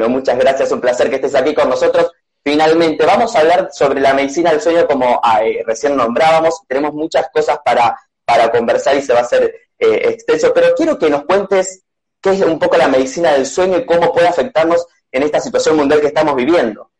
Bueno, muchas gracias, un placer que estés aquí con nosotros. Finalmente, vamos a hablar sobre la medicina del sueño como eh, recién nombrábamos. Tenemos muchas cosas para, para conversar y se va a hacer eh, extenso, pero quiero que nos cuentes qué es un poco la medicina del sueño y cómo puede afectarnos en esta situación mundial que estamos viviendo.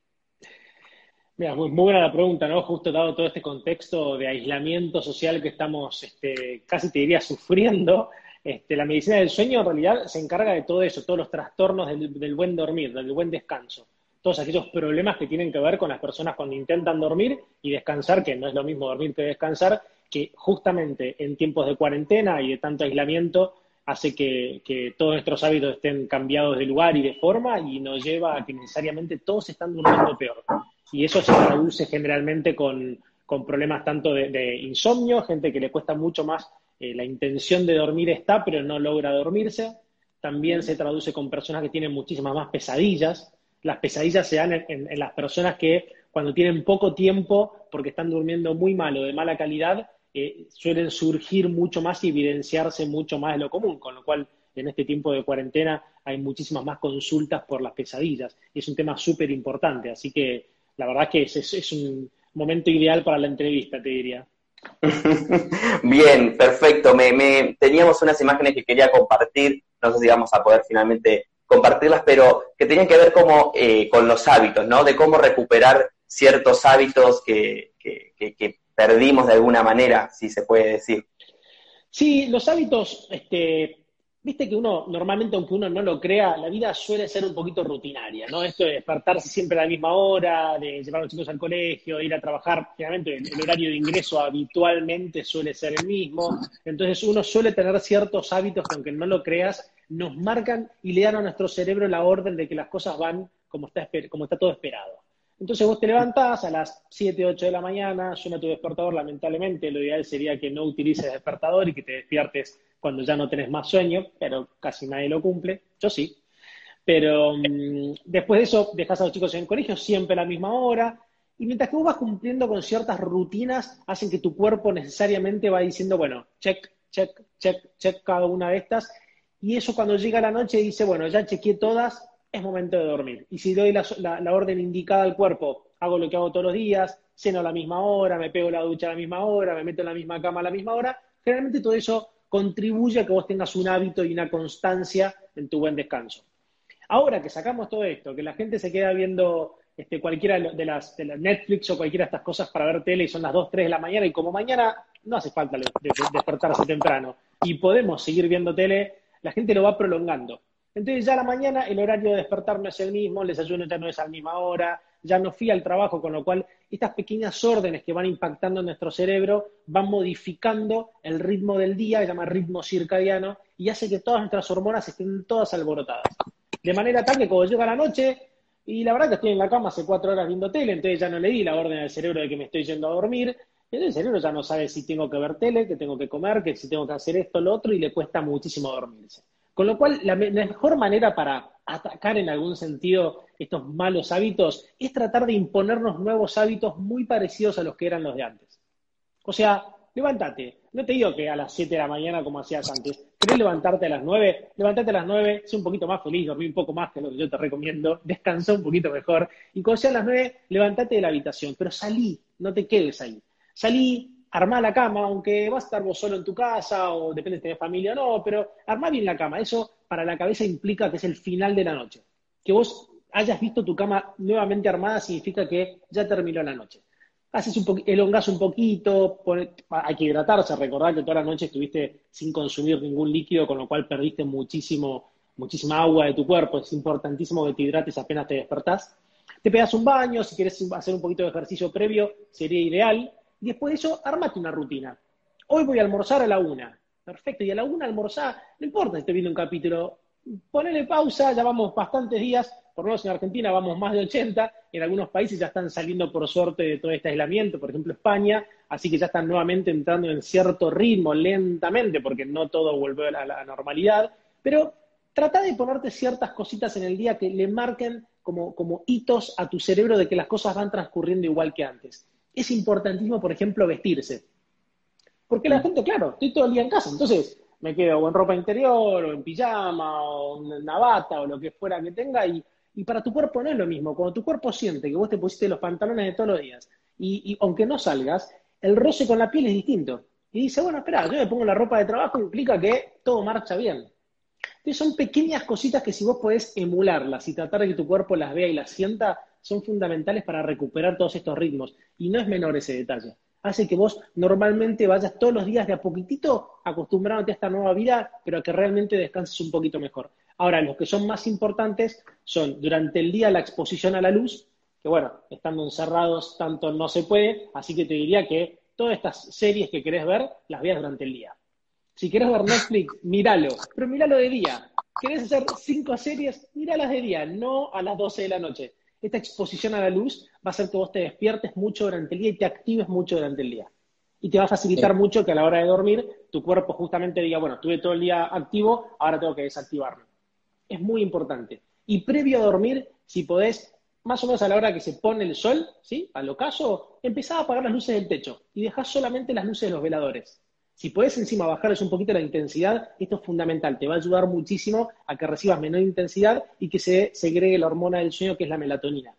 Mira, muy, muy buena la pregunta, ¿no? Justo dado todo este contexto de aislamiento social que estamos, este, casi te diría, sufriendo, este, la medicina del sueño en realidad se encarga de todo eso, todos los trastornos del, buen dormir, del buen descanso, todos aquellos problemas que tienen que ver con las personas cuando intentan dormir y descansar, que no es lo mismo dormir que descansar, que justamente en tiempos de cuarentena y de tanto aislamiento hace que, todos nuestros hábitos estén cambiados de lugar y de forma y nos lleva a que necesariamente todos están durmiendo peor. Y eso se traduce generalmente con, problemas tanto de, insomnio, gente que le cuesta mucho más, eh, la intención de dormir está, pero no logra dormirse. También se traduce con personas que tienen muchísimas más pesadillas. Las pesadillas se dan en, en, en las personas que cuando tienen poco tiempo, porque están durmiendo muy mal o de mala calidad, eh, suelen surgir mucho más y evidenciarse mucho más de lo común, con lo cual en este tiempo de cuarentena hay muchísimas más consultas por las pesadillas. Y es un tema súper importante, así que la verdad que es, es, es, un momento ideal para la entrevista, te diría. Bien, perfecto. Teníamos unas imágenes que quería compartir, no sé si vamos a poder finalmente compartirlas, pero que tenían que ver como eh, con los hábitos, ¿no? De cómo recuperar ciertos hábitos que, que perdimos de alguna manera, si se puede decir. Sí, los hábitos, este, viste que uno, normalmente aunque uno no lo crea, la vida suele ser un poquito rutinaria, ¿no? Esto de despertarse siempre a la misma hora, de llevar a los chicos al colegio, ir a trabajar, generalmente el, el horario de ingreso habitualmente suele ser el mismo, entonces uno suele tener ciertos hábitos que aunque no lo creas, nos marcan y le dan a nuestro cerebro la orden de que las cosas van como está, como está todo esperado. Entonces vos te levantás a las 7, 8 de la mañana, suena tu despertador, lamentablemente lo ideal sería que no utilices despertador y que te despiertes cuando ya no tenés más sueño, pero casi nadie lo cumple, yo sí. Pero mmm, después de eso dejas a los chicos en el colegio siempre a la misma hora, y mientras que vos vas cumpliendo con ciertas rutinas, hacen que tu cuerpo necesariamente va diciendo, bueno, check, check, check, check cada una de estas, y eso cuando llega la noche dice, bueno, ya chequeé todas, es momento de dormir. Y si doy la, la, la, orden indicada al cuerpo, hago lo que hago todos los días, ceno a la misma hora, me pego la ducha a la misma hora, me meto en la misma cama a la misma hora, generalmente todo eso contribuye a que vos tengas un hábito y una constancia en tu buen descanso. Ahora que sacamos todo esto, que la gente se queda viendo este, cualquiera de las, de las Netflix o cualquiera de estas cosas para ver tele y son las 2, 3 de la mañana y como mañana no hace falta de, de, despertarse temprano y podemos seguir viendo tele, la gente lo va prolongando. Entonces ya a la mañana el horario de despertar no es el mismo, el desayuno ya no es a la misma hora, ya no fui al trabajo, con lo cual estas pequeñas órdenes que van impactando en nuestro cerebro van modificando el ritmo del día, se llama ritmo circadiano, y hace que todas nuestras hormonas estén todas alborotadas. De manera tal que cuando llega la noche, y la verdad que estoy en la cama hace cuatro horas viendo tele, entonces ya no le di la orden al cerebro de que me estoy yendo a dormir, entonces el cerebro ya no sabe si tengo que ver tele, que tengo que comer, que si tengo que hacer esto lo otro, y le cuesta muchísimo dormirse. Con lo cual, la, mejor manera para atacar en algún sentido estos malos hábitos es tratar de imponernos nuevos hábitos muy parecidos a los que eran los de antes. O sea, levántate. No te digo que a las 7 de la mañana como hacías antes. ¿Querés levantarte a las 9? Levántate a las 9, sé un poquito más feliz, dormí un poco más, que lo que yo te recomiendo, descansa un poquito mejor. Y cuando sea a las 9, levántate de la habitación, pero salí, no te quedes ahí. Salí, armá la cama, aunque vas a estar vos solo en tu casa o depende si tenés familia o no, pero armá bien la cama. Eso para la cabeza implica que es el final de la noche. Que vos hayas visto tu cama nuevamente armada significa que ya terminó la noche. Haces un elongás un poquito, hay que hidratarse, recordar que toda la noche estuviste sin consumir ningún líquido, con lo cual perdiste muchísimo, muchísima agua de tu cuerpo. Es importantísimo que te hidrates apenas te despertás. Te pegas un baño, si quieres hacer un poquito de ejercicio previo, sería ideal y después de eso, armate una rutina. Hoy voy a almorzar a la una. Perfecto, y a la una almorzar, no importa si estoy viendo un capítulo, ponele pausa, ya vamos bastantes días, por lo menos en Argentina vamos más de 80, en algunos países ya están saliendo por suerte de todo este aislamiento, por ejemplo España, así que ya están nuevamente entrando en cierto ritmo, lentamente, porque no todo vuelve a la, normalidad, pero trata de ponerte ciertas cositas en el día que le marquen como, como hitos a tu cerebro de que las cosas van transcurriendo igual que antes. Es importantísimo, por ejemplo, vestirse. Porque la gente, claro, estoy todo el día en casa, entonces me quedo o en ropa interior, o en pijama, o en una bata, o lo que fuera que tenga, y, y para tu cuerpo no es lo mismo. Cuando tu cuerpo siente que vos te pusiste los pantalones de todos los días, y, y aunque no salgas, el roce con la piel es distinto. Y dice, bueno, espera, yo me pongo la ropa de trabajo, implica que todo marcha bien. Entonces son pequeñas cositas que si vos podés emularlas y tratar de que tu cuerpo las vea y las sienta, son fundamentales para recuperar todos estos ritmos. Y no es menor ese detalle. Hace que vos normalmente vayas todos los días de a poquitito acostumbrándote a esta nueva vida, pero a que realmente descanses un poquito mejor. Ahora, los que son más importantes son durante el día la exposición a la luz, que bueno, estando encerrados tanto no se puede, así que te diría que todas estas series que querés ver, las veas durante el día. Si querés ver Netflix, míralo, pero míralo de día. ¿Querés hacer cinco series? Míralas de día, no a las 12 de la noche. Esta exposición a la luz va a hacer que vos te despiertes mucho durante el día y te actives mucho durante el día. Y te va a facilitar Sí. mucho que a la hora de dormir tu cuerpo justamente diga, bueno, estuve todo el día activo, ahora tengo que desactivarme. Es muy importante. Y previo a dormir, si podés, más o menos a la hora que se pone el sol, ¿sí? Al ocaso, empezá a apagar las luces del techo y dejás solamente las luces de los veladores. Si podés encima bajarles un poquito la intensidad, esto es fundamental, te va a ayudar muchísimo a que recibas menor intensidad y que se segregue la hormona del sueño que es la melatonina.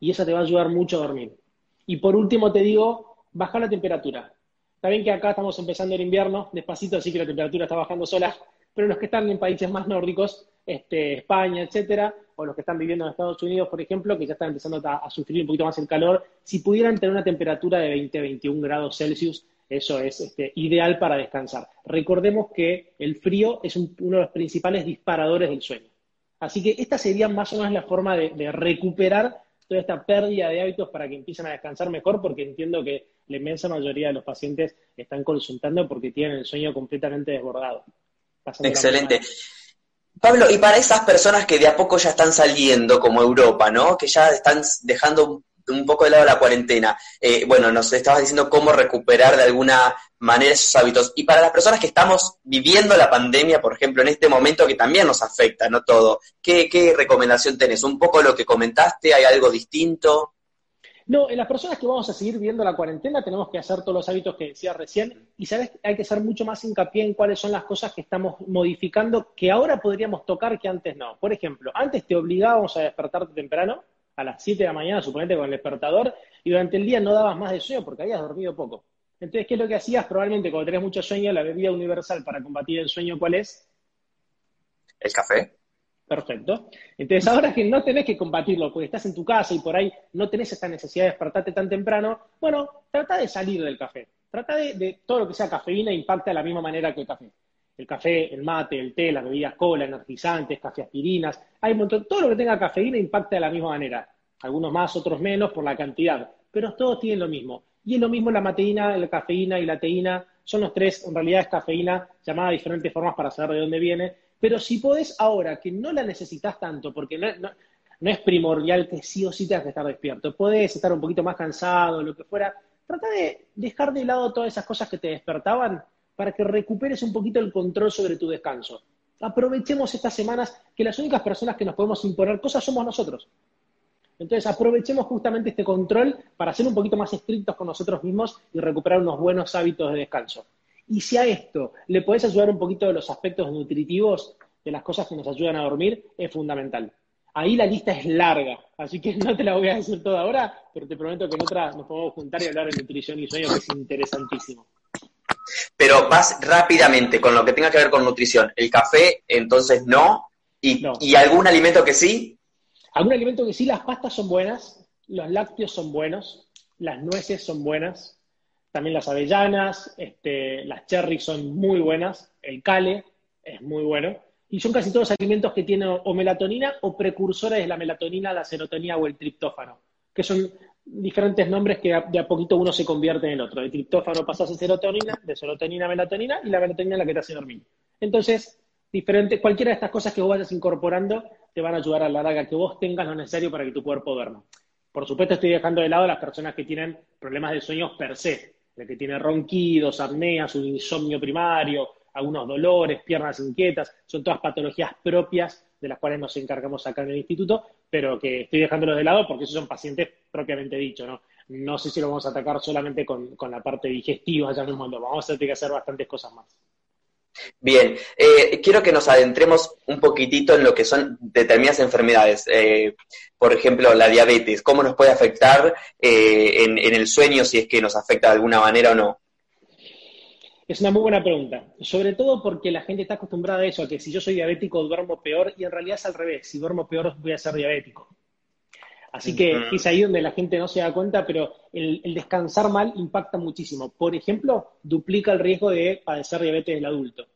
Y eso te va a ayudar mucho a dormir. Y por último te digo, bajar la temperatura. Está bien que acá estamos empezando el invierno, despacito, así que la temperatura está bajando sola, pero los que están en países más nórdicos, este, España, etcétera, o los que están viviendo en Estados Unidos, por ejemplo, que ya están empezando a, a sufrir un poquito más el calor, si pudieran tener una temperatura de 20, 21 grados Celsius, eso es este, ideal para descansar. Recordemos que el frío es un- uno de los principales disparadores del sueño. Así que esta sería más o menos la forma de, de recuperar toda esta pérdida de hábitos para que empiecen a descansar mejor, porque entiendo que la inmensa mayoría de los pacientes están consultando porque tienen el sueño completamente desbordado. Excelente. Pablo, y para esas personas que de a poco ya están saliendo, como Europa, ¿no? Que ya están dejando un, poco de lado la cuarentena. Eh, bueno, nos estabas diciendo cómo recuperar de alguna manera esos hábitos. Y para las personas que estamos viviendo la pandemia, por ejemplo, en este momento que también nos afecta, ¿no? Todo. ¿Qué, recomendación tenés? ¿Un poco lo que comentaste? ¿Hay algo distinto? No, en las personas que vamos a seguir viendo la cuarentena tenemos que hacer todos los hábitos que decía recién y sabes, hay que hacer mucho más hincapié en cuáles son las cosas que estamos modificando que ahora podríamos tocar que antes no. Por ejemplo, antes te obligábamos a despertarte temprano, a las 7 de la mañana, suponete con el despertador, y durante el día no dabas más de sueño porque habías dormido poco. Entonces, ¿qué es lo que hacías? Probablemente cuando tenés mucho sueño, la bebida universal para combatir el sueño, ¿cuál es? ¿El café? Perfecto. Entonces, ahora que no tenés que combatirlo, porque estás en tu casa y por ahí no tenés esta necesidad de despertarte tan temprano, bueno, trata de salir del café. Trata de, de todo lo que sea cafeína impacta de la misma manera que el café. El café, el mate, el té, las bebidas cola, energizantes, café aspirinas, hay un montón, todo lo que tenga cafeína impacta de la misma manera. Algunos más, otros menos por la cantidad, pero todos tienen lo mismo. Y es lo mismo la mateína, la cafeína y la teína, son los tres, en realidad es cafeína llamada de diferentes formas para saber de dónde viene, pero si podés ahora, que no la necesitas tanto, porque no, no- no es primordial que sí o sí tengas que estar despierto, podés estar un poquito más cansado, lo que fuera, trata de dejar de lado todas esas cosas que te despertaban para que recuperes un poquito el control sobre tu descanso. Aprovechemos estas semanas que las únicas personas que nos podemos imponer cosas somos nosotros. Entonces aprovechemos justamente este control para ser un poquito más estrictos con nosotros mismos y recuperar unos buenos hábitos de descanso. Y si a esto le podés ayudar un poquito de los aspectos nutritivos, de las cosas que nos ayudan a dormir, es fundamental. Ahí la lista es larga, así que no te la voy a decir toda ahora, pero te prometo que en otra nos podemos juntar y hablar de nutrición y sueño, que es interesantísimo. Pero vas rápidamente con lo que tenga que ver con nutrición. El café, entonces no. ¿Y, No. ¿y algún alimento que sí? Algún alimento que sí, las pastas son buenas, los lácteos son buenos, las nueces son buenas, también las avellanas, este, las cherries son muy buenas, el cale es muy bueno, y son casi todos alimentos que tienen o melatonina o precursores de la melatonina, la serotonina o el triptófano, que son diferentes nombres que de a poquito uno se convierte en el otro. De triptófano pasas a serotonina, de serotonina a melatonina, y la melatonina es la que te hace dormir. Entonces, diferente, cualquiera de estas cosas que vos vayas incorporando te van a ayudar a la larga que vos tengas lo necesario para que tu cuerpo duerma. Por supuesto, estoy dejando de lado a las personas que tienen problemas de sueños per se, el que tiene ronquidos, apneas, un insomnio primario, algunos dolores, piernas inquietas, son todas patologías propias de las cuales nos encargamos acá en el instituto, pero que estoy dejándolos de lado porque esos son pacientes propiamente dicho, ¿no? No sé si lo vamos a atacar solamente con, con la parte digestiva, ya mismo vamos a tener que hacer bastantes cosas más. Bien, eh, quiero que nos adentremos un poquitito en lo que son determinadas enfermedades. Eh, por ejemplo, la diabetes, ¿cómo nos puede afectar eh, en el sueño, si es que nos afecta de alguna manera o no? Es una muy buena pregunta, sobre todo porque la gente está acostumbrada a eso, a que si yo soy diabético duermo peor y en realidad es al revés, si duermo peor voy a ser diabético. Así que es ahí donde la gente no se da cuenta, pero el, el descansar mal impacta muchísimo. Por ejemplo, duplica el riesgo de padecer diabetes del adulto.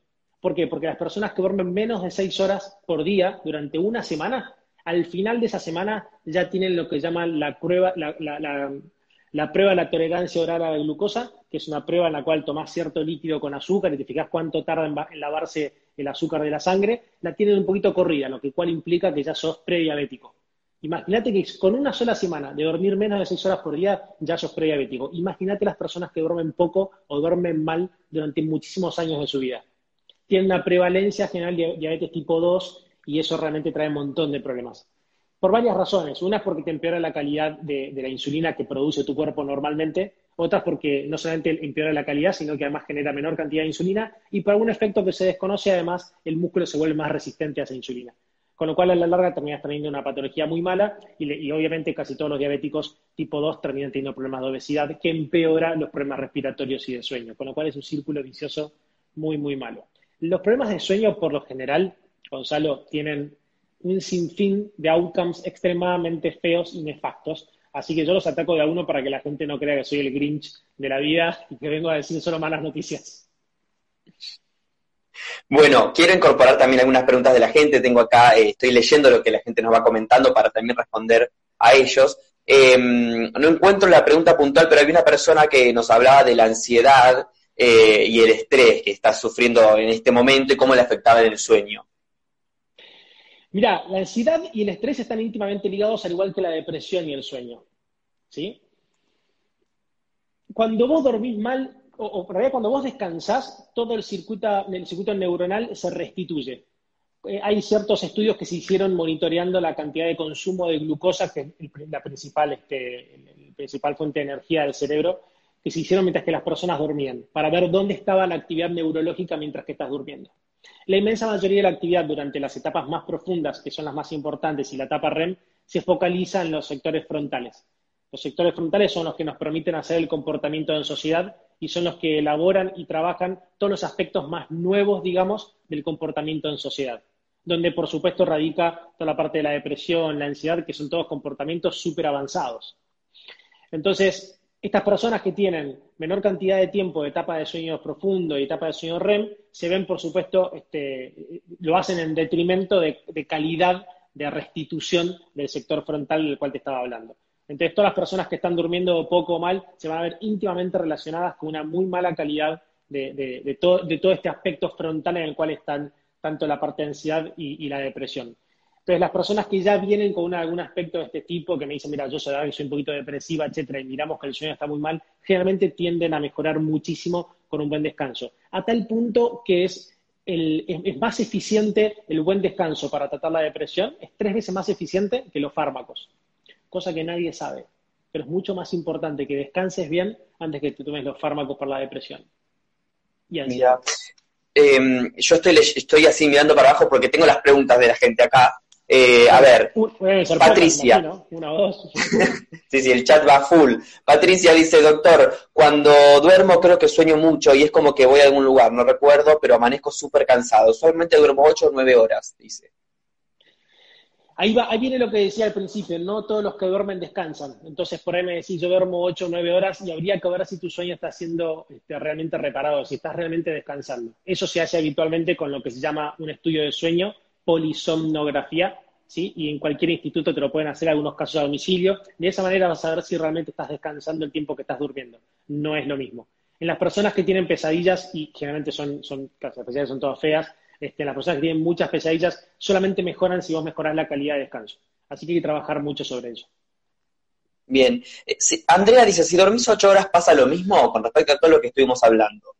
¿Por qué? Porque las personas que duermen menos de seis horas por día durante una semana, al final de esa semana ya tienen lo que llaman la prueba, la, la- la- la prueba de la tolerancia oral a la glucosa, que es una prueba en la cual tomás cierto líquido con azúcar y te fijas cuánto tarda en, lavarse el azúcar de la sangre, la tienen un poquito corrida, lo que cual implica que ya sos prediabético. Imagínate que con una sola semana de dormir menos de seis horas por día ya sos prediabético. Imagínate las personas que duermen poco o duermen mal durante muchísimos años de su vida. Tienen una prevalencia general de diabetes tipo 2 y eso realmente trae un montón de problemas. Por varias razones. Una es porque te empeora la calidad de la insulina que produce tu cuerpo normalmente. Otra es porque no solamente empeora la calidad, sino que además genera menor cantidad de insulina. Y por algún efecto que se desconoce, además, el músculo se vuelve más resistente a esa insulina. Con lo cual, a la larga, terminas teniendo una patología muy mala y, y obviamente casi todos los diabéticos tipo 2 terminan teniendo problemas de obesidad que empeora los problemas respiratorios y de sueño. Con lo cual es un círculo vicioso muy, muy malo. Los problemas de sueño, por lo general, Gonzalo, tienen un sinfín de outcomes extremadamente feos y nefastos. Así que yo los ataco de a uno para que la gente no crea que soy el Grinch de la vida y que vengo a decir solo malas noticias. Bueno, quiero incorporar también algunas preguntas de la gente. Tengo acá, eh, estoy leyendo lo que la gente nos va comentando para también responder a ellos. Eh, no encuentro la pregunta puntual, pero hay una persona que nos hablaba de la ansiedad eh, y el estrés que está sufriendo en este momento y cómo le afectaba en el sueño. Mira, la ansiedad y el estrés están íntimamente ligados al igual que la depresión y el sueño. ¿Sí? Cuando vos dormís mal, o, en realidad cuando vos descansás, todo el circuito, neuronal se restituye. Eh, hay ciertos estudios que se hicieron monitoreando la cantidad de consumo de glucosa, que es la principal, este, el principal fuente de energía del cerebro, que se hicieron mientras que las personas dormían, para ver dónde estaba la actividad neurológica mientras que estás durmiendo. La inmensa mayoría de la actividad durante las etapas más profundas, que son las más importantes, y la etapa REM, se focaliza en los sectores frontales. Los sectores frontales son los que nos permiten hacer el comportamiento en sociedad y son los que elaboran y trabajan todos los aspectos más nuevos, digamos, del comportamiento en sociedad. Donde, por supuesto, radica toda la parte de la depresión, la ansiedad, que son todos comportamientos súper avanzados. Entonces, estas personas que tienen menor cantidad de tiempo de etapa de sueño profundo y etapa de sueño REM, se ven, por supuesto, este, lo hacen en detrimento de, calidad de restitución del sector frontal del cual te estaba hablando. Entonces, todas las personas que están durmiendo poco o mal se van a ver íntimamente relacionadas con una muy mala calidad de, todo, de todo este aspecto frontal en el cual están tanto la parte y la depresión. Entonces, las personas que ya vienen con algún aspecto de este tipo, que me dicen, mira, yo soy, soy un poquito depresiva, etcétera, y miramos que el sueño está muy mal, generalmente tienden a mejorar muchísimo con un buen descanso. A tal punto que es, el- es, más eficiente el buen descanso para tratar la depresión, es tres veces más eficiente que los fármacos, cosa que nadie sabe. Pero es mucho más importante que descanses bien antes que te tomes los fármacos para la depresión. Y ansiedad. Mira, eh, yo estoy, estoy así mirando para abajo porque tengo las preguntas de la gente acá. Eh, a ver, ser Patricia. imagino, una o dos. Sí, sí, el chat va full. Patricia dice, doctor, cuando duermo creo que sueño mucho y es como que voy a algún lugar, no recuerdo, pero amanezco súper cansado. Usualmente duermo 8 o 9 horas, dice. Ahí, va, ahí viene lo que decía al principio, no todos los que duermen descansan. Entonces, por ahí me decís, yo duermo 8 o 9 horas y habría que ver si tu sueño está siendo este, realmente reparado, si estás realmente descansando. Eso se hace habitualmente con lo que se llama un estudio de sueño, polisomnografía, ¿sí? Y en cualquier instituto te lo pueden hacer algunos casos a domicilio. De esa manera vas a ver si realmente estás descansando el tiempo que estás durmiendo. No es lo mismo. En las personas que tienen pesadillas, y generalmente son, son las pesadillas son todas feas, Este, las personas que tienen muchas pesadillas solamente mejoran si vos mejorás la calidad de descanso. Así que hay que trabajar mucho sobre eso. Bien. Eh, si- Andrea dice, si dormís ocho horas pasa lo mismo con respecto a todo lo que estuvimos hablando.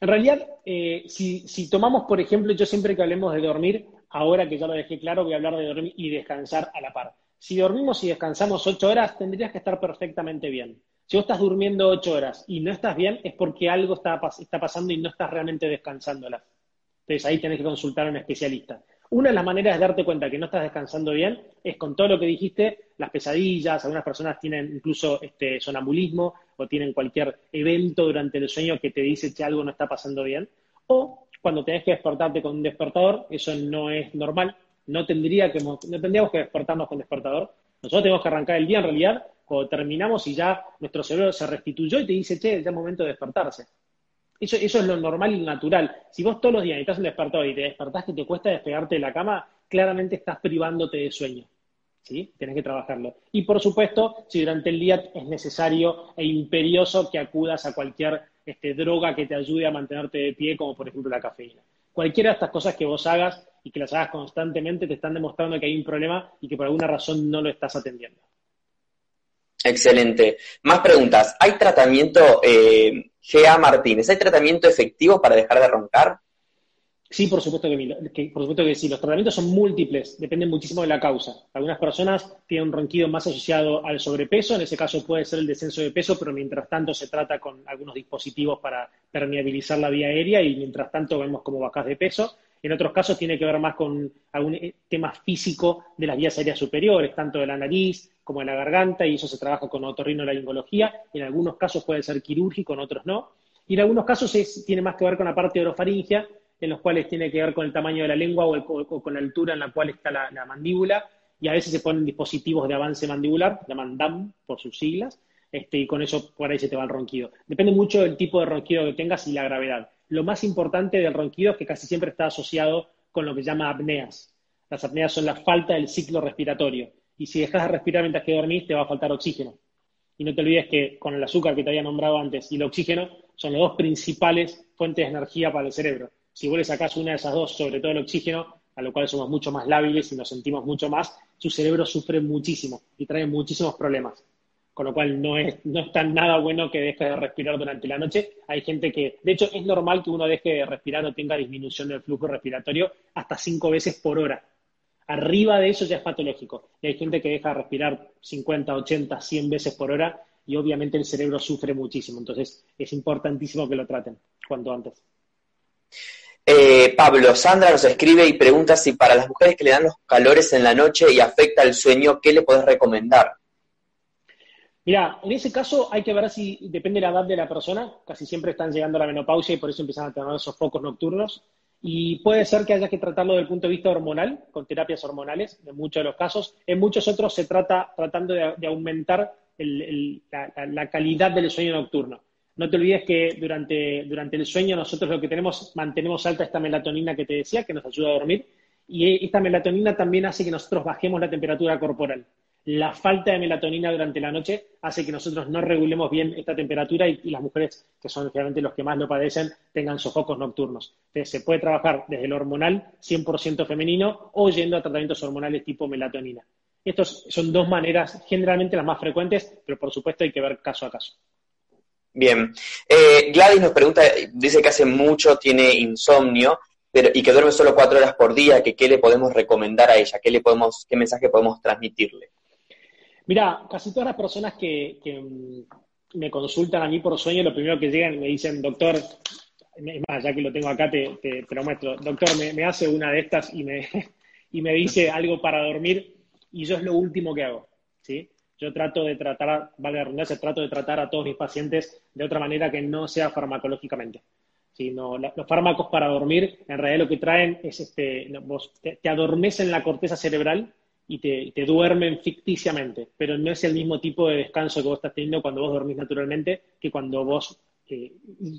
En realidad, eh, si, si tomamos, por ejemplo, yo siempre que hablemos de dormir, ahora que ya lo dejé claro, voy a hablar de dormir y descansar a la par. Si dormimos y descansamos ocho horas, tendrías que estar perfectamente bien. Si vos estás durmiendo ocho horas y no estás bien, es porque algo está, está pasando y no estás realmente descansándola. Entonces ahí tenés que consultar a un especialista. Una de las maneras de darte cuenta que no estás descansando bien es con todo lo que dijiste, las pesadillas, algunas personas tienen incluso este sonambulismo o tienen cualquier evento durante el sueño que te dice que algo no está pasando bien. O cuando tenés que despertarte con un despertador, eso no es normal, no, tendría que, no tendríamos que despertarnos con despertador. Nosotros tenemos que arrancar el día en realidad cuando terminamos y ya nuestro cerebro se restituyó y te dice, che, ya es momento de despertarse. Eso, eso es lo normal y natural. Si vos todos los días necesitas un despertador y te despertás que te cuesta despegarte de la cama, claramente estás privándote de sueño. ¿Sí? Tienes que trabajarlo. Y por supuesto, si durante el día es necesario e imperioso que acudas a cualquier este, droga que te ayude a mantenerte de pie, como por ejemplo la cafeína. Cualquiera de estas cosas que vos hagas y que las hagas constantemente te están demostrando que hay un problema y que por alguna razón no lo estás atendiendo. Excelente. Más preguntas. ¿Hay tratamiento, eh, GA Martínez, ¿hay tratamiento efectivo para dejar de roncar? Sí, por supuesto que, que- por supuesto que sí. Los tratamientos son múltiples, dependen muchísimo de la causa. Algunas personas tienen un ronquido más asociado al sobrepeso, en ese caso puede ser el descenso de peso, pero mientras tanto se trata con algunos dispositivos para permeabilizar la vía aérea y mientras tanto vemos cómo bajas de peso. En otros casos tiene que ver más con algún eh, tema físico de las vías aéreas superiores, tanto de la nariz como de la garganta, y eso se trabaja con otorrinolaringología. En algunos casos puede ser quirúrgico, en otros no. Y en algunos casos es- tiene más que ver con la parte orofaringia, en los cuales tiene que ver con el tamaño de la lengua o, el- o con la altura en la cual está la, la mandíbula, y a veces se ponen dispositivos de avance mandibular, llaman DAM por sus siglas, este, y con eso por ahí se te va el ronquido. Depende mucho del tipo de ronquido que tengas y la gravedad. Lo más importante del ronquido es que casi siempre está asociado con lo que se llama apneas. Las apneas son la falta del ciclo respiratorio, y si dejas de respirar mientras que dormís, te va a faltar oxígeno. Y no te olvides que con el azúcar que te había nombrado antes y el oxígeno son las dos principales fuentes de energía para el cerebro. Si vos le sacás una de esas dos, sobre todo el oxígeno, a lo cual somos mucho más lábiles y nos sentimos mucho más, su cerebro sufre muchísimo y trae muchísimos problemas. Con lo cual no es, no es tan nada bueno que dejes de respirar durante la noche. Hay gente que, de hecho, es normal que uno deje de respirar o tenga disminución del flujo respiratorio hasta cinco veces por hora. Arriba de eso ya es patológico. Y hay gente que deja de respirar 50, 80, 100 veces por hora y obviamente el cerebro sufre muchísimo. Entonces es importantísimo que lo traten cuanto antes. Eh, Pablo, Sandra nos escribe y pregunta si para las mujeres que le dan los calores en la noche y afecta el sueño, ¿qué le podés recomendar? Mira, en ese caso hay que ver si depende de la edad de la persona. Casi siempre están llegando a la menopausia y por eso empiezan a tener esos focos nocturnos. Y puede ser que haya que tratarlo desde el punto de vista hormonal, con terapias hormonales, en muchos de los casos. En muchos otros se trata tratando de, aumentar la calidad del sueño nocturno. No te olvides que durante, durante el sueño nosotros lo que tenemos, mantenemos alta esta melatonina que te decía, que nos ayuda a dormir, y esta melatonina también hace que nosotros bajemos la temperatura corporal. La falta de melatonina durante la noche hace que nosotros no regulemos bien esta temperatura y, y las mujeres, que son generalmente los que más lo padecen, tengan sofocos nocturnos. Entonces, se puede trabajar desde el hormonal 100% femenino o yendo a tratamientos hormonales tipo melatonina. Estas son dos maneras, generalmente las más frecuentes, pero por supuesto hay que ver caso a caso. Bien. Eh, Gladys nos pregunta, dice que hace mucho tiene insomnio pero, y que duerme solo cuatro horas por día, que qué le podemos recomendar a ella, qué, le podemos, qué mensaje podemos transmitirle. Mira, casi todas las personas que, que, mm, me consultan a mí por sueño, lo primero que llegan y me dicen, doctor, es más, ya que lo tengo acá, te, te, te lo muestro, doctor, me, me, hace una de estas y me, y me dice algo para dormir y yo es lo último que hago, ¿sí? Yo trato de tratar, vale la redundancia, trato de tratar a todos mis pacientes de otra manera que no sea farmacológicamente. Sino, los fármacos para dormir, en realidad lo que traen es, este, te, te adormecen la corteza cerebral y te, te, duermen ficticiamente, pero no es el mismo tipo de descanso que vos estás teniendo cuando vos dormís naturalmente que cuando vos eh,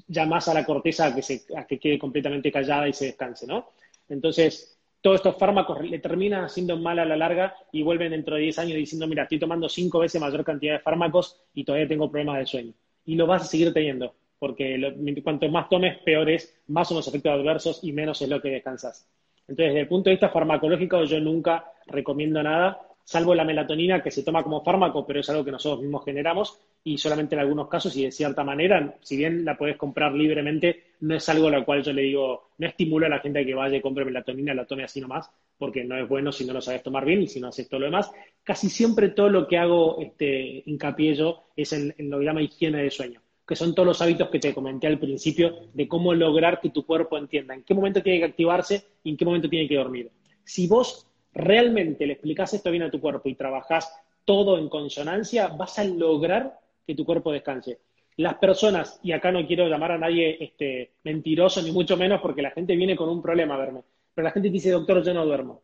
llamás a la corteza a que, se, que quede completamente callada y se descanse, ¿no? Entonces, todos estos fármacos le terminan haciendo mal a la larga y vuelven dentro de 10 años diciendo, mira, estoy tomando 5 veces mayor cantidad de fármacos y todavía tengo problemas de sueño. Y lo vas a seguir teniendo. porque cuanto más tomes, peor es, más son los efectos adversos y menos es lo que descansas. Entonces, desde el punto de vista farmacológico, yo nunca recomiendo nada, salvo la melatonina que se toma como fármaco, pero es algo que nosotros mismos generamos y solamente en algunos casos y de cierta manera, si bien la puedes comprar libremente, no es algo a lo cual yo le digo, no estimulo a la gente que vaya y compre melatonina, la tome así nomás, porque no es bueno si no lo sabes tomar bien y si no haces todo lo demás. Casi siempre todo lo que hago este, hincapié yo es en, en lo que llama higiene de sueño que son todos los hábitos que te comenté al principio de cómo lograr que tu cuerpo entienda en qué momento tiene que activarse y en qué momento tiene que dormir. Si vos realmente le explicás esto bien a tu cuerpo y trabajás todo en consonancia, vas a lograr que tu cuerpo descanse. Las personas, y acá no quiero llamar a nadie este, mentiroso ni mucho menos porque la gente viene con un problema a verme, pero la gente dice, doctor, yo no duermo.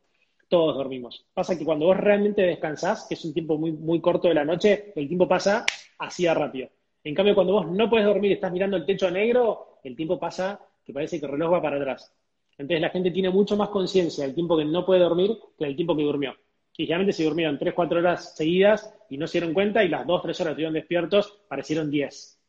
Todos dormimos. Pasa que cuando vos realmente descansás, que es un tiempo muy, muy corto de la noche, el tiempo pasa así de rápido. En cambio, cuando vos no puedes dormir y estás mirando el techo negro, el tiempo pasa que parece que el reloj va para atrás. Entonces la gente tiene mucho más conciencia del tiempo que no puede dormir que del tiempo que durmió. Y generalmente se durmieron 3, 4 horas seguidas y no se dieron cuenta y las 2, 3 horas estuvieron despiertos, parecieron 10.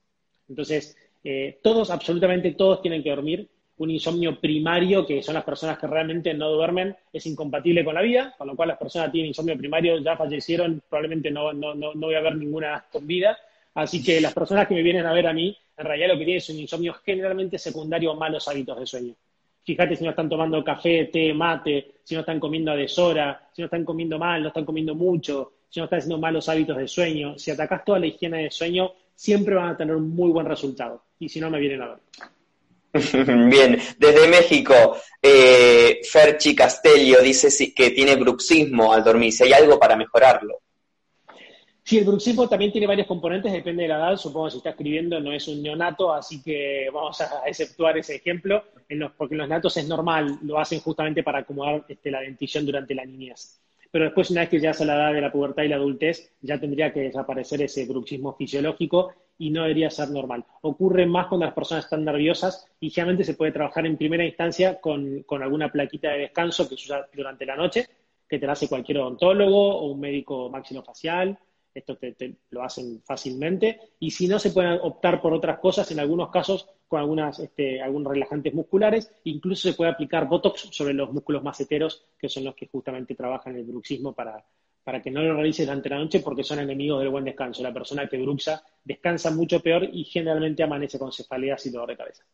Entonces, eh, todos, absolutamente todos tienen que dormir. Un insomnio primario, que son las personas que realmente no duermen, es incompatible con la vida, con lo cual las personas que tienen insomnio primario ya fallecieron, probablemente no, no, no, no voy a ver ninguna con vida. Así que las personas que me vienen a ver a mí, en realidad lo que tienen es un insomnio generalmente secundario a malos hábitos de sueño. Fíjate si no están tomando café, té, mate, si no están comiendo a deshora, si no están comiendo mal, no están comiendo mucho, si no están haciendo malos hábitos de sueño. Si atacás toda la higiene de sueño, siempre van a tener un muy buen resultado. Y si no, me vienen a ver. Bien, desde México, eh, Ferchi Castello dice que tiene bruxismo al dormir, si hay algo para mejorarlo. Sí, el bruxismo también tiene varios componentes, depende de la edad. Supongo que si está escribiendo no es un neonato, así que vamos a exceptuar ese ejemplo, porque en los neonatos es normal, lo hacen justamente para acomodar este, la dentición durante la niñez. Pero después, una vez que llegas a la edad de la pubertad y la adultez, ya tendría que desaparecer ese bruxismo fisiológico y no debería ser normal. Ocurre más cuando las personas están nerviosas y generalmente se puede trabajar en primera instancia con, con alguna plaquita de descanso que se usa durante la noche, que te la hace cualquier odontólogo o un médico maxilofacial. Esto te, lo hacen fácilmente. Y si no, se pueden optar por otras cosas, en algunos casos con algunas, este, algunos relajantes musculares. Incluso se puede aplicar Botox sobre los músculos maceteros, que son los que justamente trabajan el bruxismo para, para que no lo realices durante la noche porque son enemigos del buen descanso. La persona que bruxa descansa mucho peor y generalmente amanece con cefaleas y dolor de cabeza.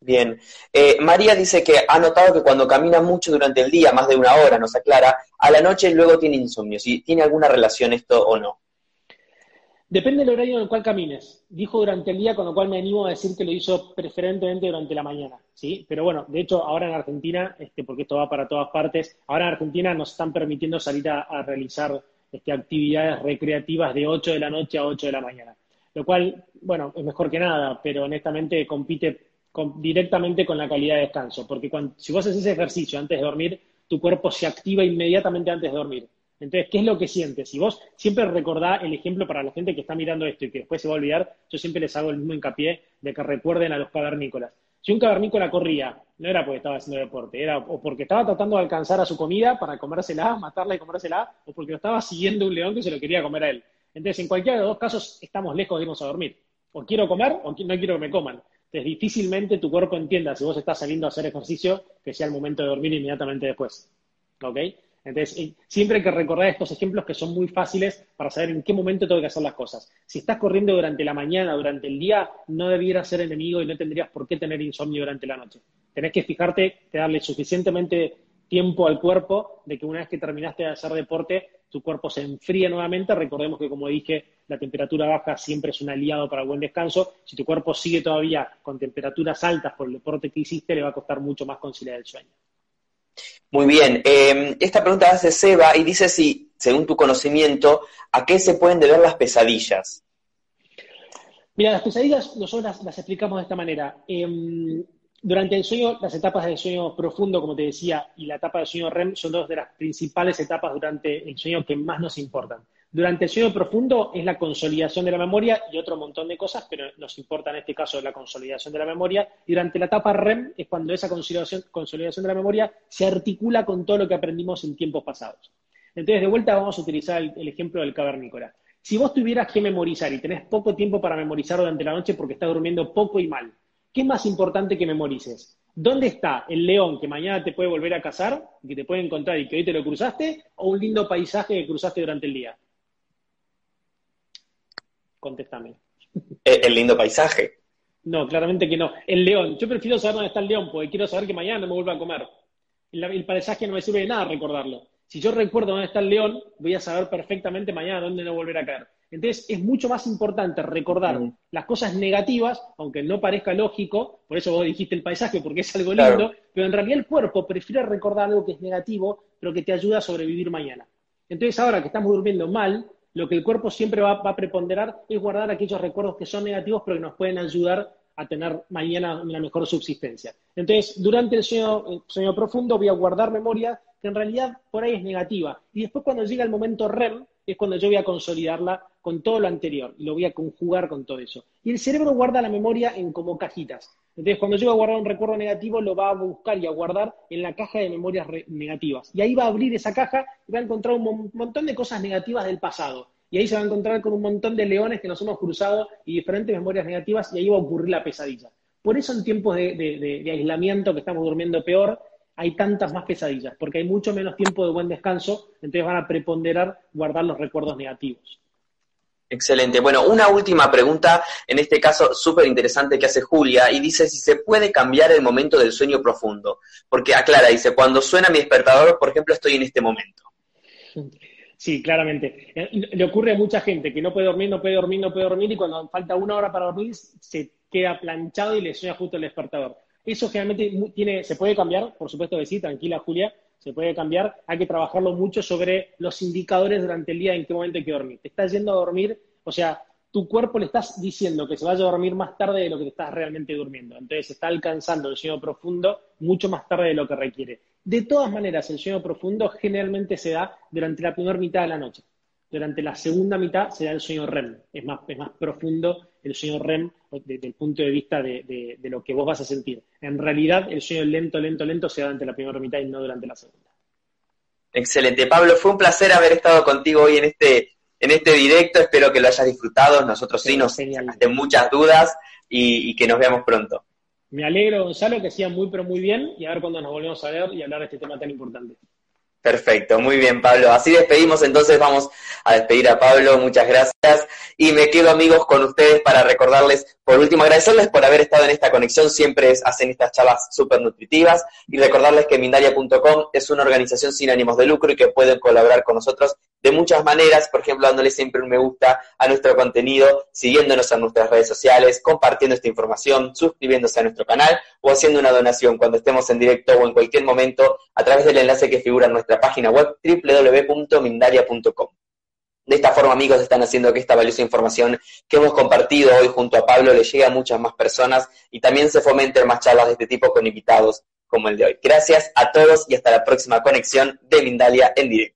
Bien. Eh, María dice que ha notado que cuando camina mucho durante el día, más de una hora, nos aclara, a la noche luego tiene insomnio. Si tiene alguna relación esto o no. Depende del horario en el cual camines. Dijo durante el día, con lo cual me animo a decir que lo hizo preferentemente durante la mañana, ¿sí? Pero bueno, de hecho, ahora en Argentina, este, porque esto va para todas partes, ahora en Argentina nos están permitiendo salir a, realizar este, actividades recreativas de 8 de la noche a 8 de la mañana. Lo cual, bueno, es mejor que nada, pero honestamente compite con- directamente con la calidad de descanso, porque cuando- si vos haces ese ejercicio antes de dormir, tu cuerpo se activa inmediatamente antes de dormir. Entonces, ¿qué es lo que sientes? Si vos siempre recordá el ejemplo para la gente que está mirando esto y que después se va a olvidar, yo siempre les hago el mismo hincapié de que recuerden a los cavernícolas. Si un cavernícola corría, no era porque estaba haciendo deporte, era o porque estaba tratando de alcanzar a su comida para comérsela, matarla y comérsela, o porque lo estaba siguiendo un león que se lo quería comer a él. Entonces, en cualquiera de los dos casos, estamos lejos de irnos a dormir. O quiero comer o no quiero que me coman. Entonces, difícilmente tu cuerpo entienda si vos estás saliendo a hacer ejercicio que sea el momento de dormir inmediatamente después. ¿Ok? Entonces, eh, siempre hay que recordar estos ejemplos que son muy fáciles para saber en qué momento tengo que hacer las cosas. Si estás corriendo durante la mañana, durante el día, no debieras ser enemigo y no tendrías por qué tener insomnio durante la noche. Tenés que fijarte, que darle suficientemente tiempo al cuerpo de que una vez que terminaste de hacer deporte, tu cuerpo se enfríe nuevamente. Recordemos que, como dije, la temperatura baja siempre es un aliado para el buen descanso. Si tu cuerpo sigue todavía con temperaturas altas por el deporte que hiciste, le va a costar mucho más conciliar el sueño. Muy bien. Eh, esta pregunta hace Seba y dice si, según tu conocimiento, ¿a qué se pueden deber las pesadillas? Mira, las pesadillas nosotros las, las explicamos de esta manera. Em, durante el sueño, las etapas del sueño profundo, como te decía, y la etapa del sueño REM son dos de las principales etapas durante el sueño que más nos importan. Durante el sueño profundo es la consolidación de la memoria y otro montón de cosas, pero nos importa en este caso la consolidación de la memoria. Y durante la etapa REM es cuando esa consolidación, de la memoria se articula con todo lo que aprendimos en tiempos pasados. Entonces, de vuelta vamos a utilizar el, el ejemplo del cavernícola. Si vos tuvieras que memorizar y tenés poco tiempo para memorizar durante la noche porque estás durmiendo poco y mal, ¿qué es más importante que memorices? ¿Dónde está el león que mañana te puede volver a cazar, que te puede encontrar y que hoy te lo cruzaste, o un lindo paisaje que cruzaste durante el día? Contéstame. El, el lindo paisaje. No, claramente que no. El león. Yo prefiero saber dónde está el león porque quiero saber que mañana no me vuelva a comer. El, el paisaje no me sirve de nada recordarlo. Si yo recuerdo dónde está el león, voy a saber perfectamente mañana dónde no volver a caer. Entonces, es mucho más importante recordar las cosas negativas, aunque no parezca lógico, por eso vos dijiste el paisaje, porque es algo Claro. lindo, pero en realidad el cuerpo prefiere recordar algo que es negativo, pero que te ayuda a sobrevivir mañana. Entonces, ahora que estamos durmiendo mal, lo que el cuerpo siempre va, va a preponderar es guardar aquellos recuerdos que son negativos, pero que nos pueden ayudar a tener mañana una mejor subsistencia. Entonces, durante el sueño, el sueño profundo voy a guardar memoria que en realidad por ahí es negativa. Y después cuando llega el momento REM, es cuando yo voy a consolidarla con todo lo anterior y lo voy a conjugar con todo eso. Y el cerebro guarda la memoria en como cajitas. Entonces, cuando yo voy a guardar un recuerdo negativo, lo va a buscar y a guardar en la caja de memorias negativas. Y ahí va a abrir esa caja y va a encontrar un mon- montón de cosas negativas del pasado. Y ahí se va a encontrar con un montón de leones que nos hemos cruzado y diferentes memorias negativas, y ahí va a ocurrir la pesadilla. Por eso en tiempos de aislamiento, que estamos durmiendo peor, hay tantas más pesadillas, porque hay mucho menos tiempo de buen descanso, entonces van a preponderar guardar los recuerdos negativos. Excelente. Bueno, una última pregunta, en este caso súper interesante que hace Julia, y dice si se puede cambiar el momento del sueño profundo. Porque aclara, dice, cuando suena mi despertador, por ejemplo, estoy en este momento. Sí, claramente. Eh, Le ocurre a mucha gente que no puede dormir, no puede dormir, no puede dormir, y cuando falta una hora para dormir, se queda planchado y le suena justo el despertador. Eso generalmente tiene, se puede cambiar, por supuesto que sí, tranquila Julia, se puede cambiar. Hay que trabajarlo mucho sobre los indicadores durante el día en qué momento hay que dormir. Te estás yendo a dormir, o sea, tu cuerpo le estás diciendo que se vaya a dormir más tarde de lo que te estás realmente durmiendo. Entonces está alcanzando el sueño profundo mucho más tarde de lo que requiere. De todas maneras, el sueño profundo generalmente se da durante la primera mitad de la noche. Durante la segunda mitad se da el sueño REM. Es más, es más profundo el sueño REM desde el punto de vista de, de- de lo que vos vas a sentir. En realidad, el sueño lento, lento, lento se da durante la primera mitad y no durante la segunda. Excelente. Pablo, fue un placer haber estado contigo hoy en este, en este directo. Espero que lo hayas disfrutado. Nosotros sí, Sí, nos sacaste muchas dudas y, y que nos veamos pronto. Me alegro, Gonzalo, que hacía muy, pero muy bien y a ver cuándo nos volvemos a ver y hablar de este tema tan importante. Perfecto, muy bien, Pablo. Así despedimos, entonces vamos a despedir a Pablo. Muchas gracias. Y me quedo, amigos, con ustedes para recordarles, por último, agradecerles por haber estado en esta conexión. Siempre es- hacen estas charlas súper nutritivas. Y recordarles que Mindalia.com es una organización sin ánimos de lucro y que pueden colaborar con nosotros de muchas maneras. Por ejemplo, dándole siempre un me gusta a nuestro contenido, siguiéndonos en nuestras redes sociales, compartiendo esta información, suscribiéndose a nuestro canal o haciendo una donación cuando estemos en directo o en cualquier momento a través del enlace que figura en nuestra página web www.mindalia.com. De esta forma, amigos, están haciendo que esta valiosa información que hemos compartido hoy junto a Pablo le llegue a muchas más personas y también se fomenten más charlas de este tipo con invitados como el de hoy. Gracias a todos y hasta la próxima conexión de Mindalia en directo.